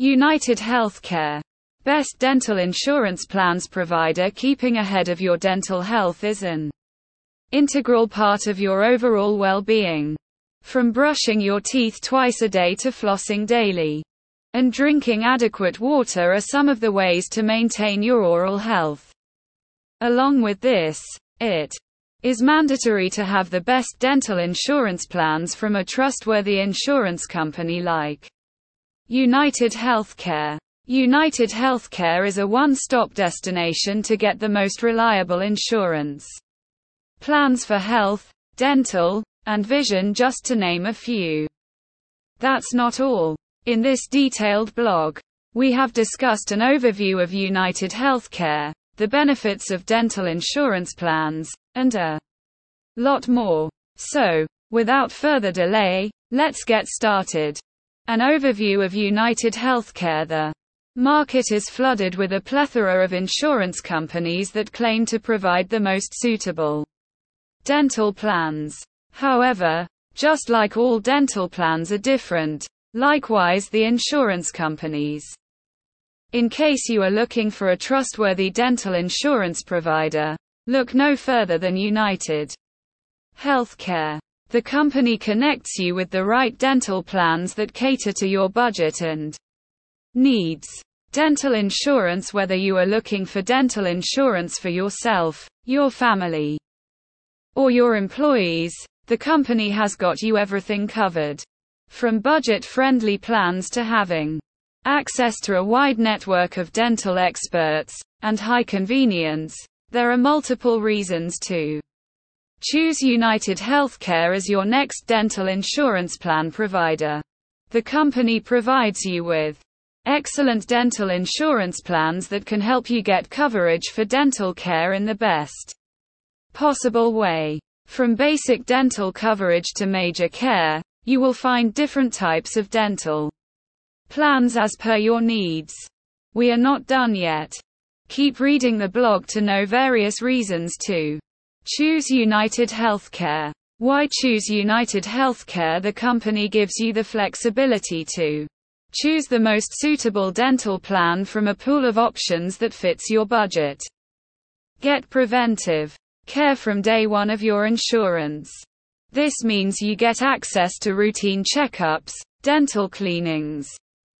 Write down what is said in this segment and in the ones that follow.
United Healthcare. Best dental insurance plans provider keeping ahead of your dental health is an integral part of your overall well-being. From brushing your teeth twice a day to flossing daily and drinking adequate water are some of the ways to maintain your oral health. Along with this, it is mandatory to have the best dental insurance plans from a trustworthy insurance company like United Healthcare. United Healthcare is a one-stop destination to get the most reliable insurance. Plans for health, dental, and vision just to name a few. That's not all. In this detailed blog, we have discussed an overview of United Healthcare, the benefits of dental insurance plans, and a lot more. So, without further delay, let's get started. An overview of United Healthcare The market is flooded with a plethora of insurance companies that claim to provide the most suitable dental plans. However, just like all dental plans are different, likewise the insurance companies. In case you are looking for a trustworthy dental insurance provider, look no further than United Healthcare. The company connects you with the right dental plans that cater to your budget and needs. Dental insurance Whether you are looking for dental insurance for yourself, your family, or your employees, the company has got you everything covered. From budget friendly plans to having access to a wide network of dental experts, and high convenience, there are multiple reasons to choose United Healthcare as your next dental insurance plan provider. The company provides you with excellent dental insurance plans that can help you get coverage for dental care in the best possible way. From basic dental coverage to major care, you will find different types of dental plans as per your needs. We are not done yet. Keep reading the blog to know various reasons to choose United Healthcare. Why choose United Healthcare? The company gives you the flexibility to choose the most suitable dental plan from a pool of options that fits your budget. Get preventive care from day one of your insurance. This means you get access to routine checkups, dental cleanings,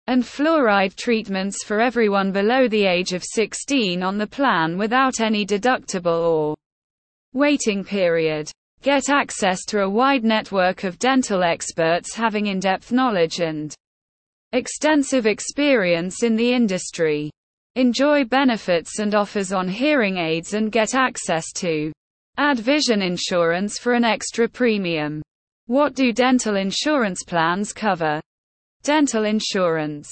and fluoride treatments for everyone below the age of 16 on the plan without any deductible or waiting period. Get access to a wide network of dental experts having in-depth knowledge and extensive experience in the industry. Enjoy benefits and offers on hearing aids and get access to add vision insurance for an extra premium. What do dental insurance plans cover? Dental insurance.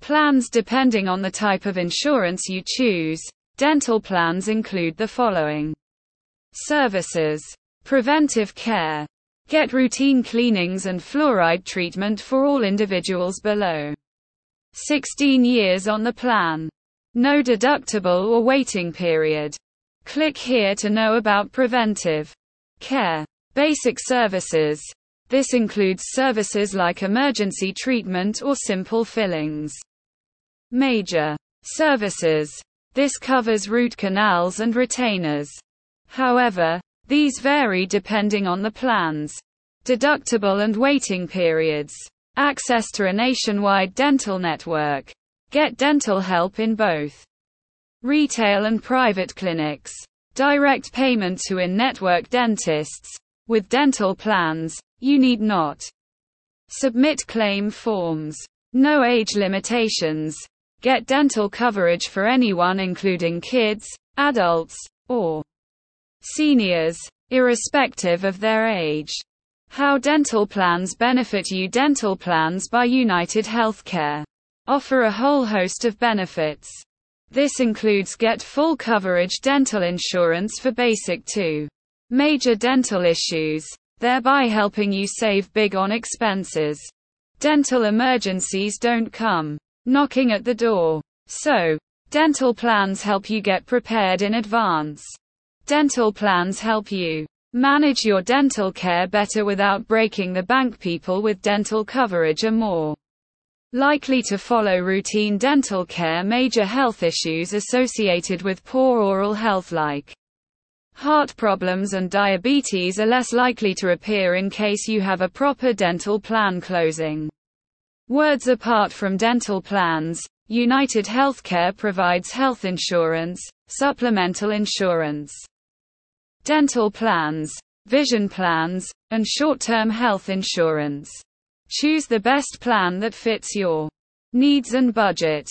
Plans depending on the type of insurance you choose. Dental plans include the following services preventive care. Get routine cleanings and fluoride treatment for all individuals below 16 years on the plan. No deductible or waiting period. Click here to know about preventive care. Basic services. This includes services like emergency treatment or simple fillings. Major services. This covers root canals and retainers. However, these vary depending on the plans, deductible and waiting periods, access to a nationwide dental network. Get dental help in both retail and private clinics. Direct payment to in-network dentists. With dental plans, you need not submit claim forms. No age limitations. Get dental coverage for anyone including kids, adults, or seniors, irrespective of their age. How dental plans benefit you Dental plans by United Healthcare offer a whole host of benefits. This includes get full coverage dental insurance for basic to major dental issues, thereby helping you save big on expenses. Dental emergencies don't come knocking at the door. So, dental plans help you get prepared in advance. Dental plans help you manage your dental care better without breaking the bank. People with dental coverage are more Likely to follow routine dental care Major health issues associated with poor oral health like heart problems and diabetes are less likely to appear in case you have a proper dental plan closing. Words apart from dental plans, United Healthcare provides health insurance, supplemental insurance, dental plans, vision plans, and short-term health insurance. Choose the best plan that fits your needs and budget.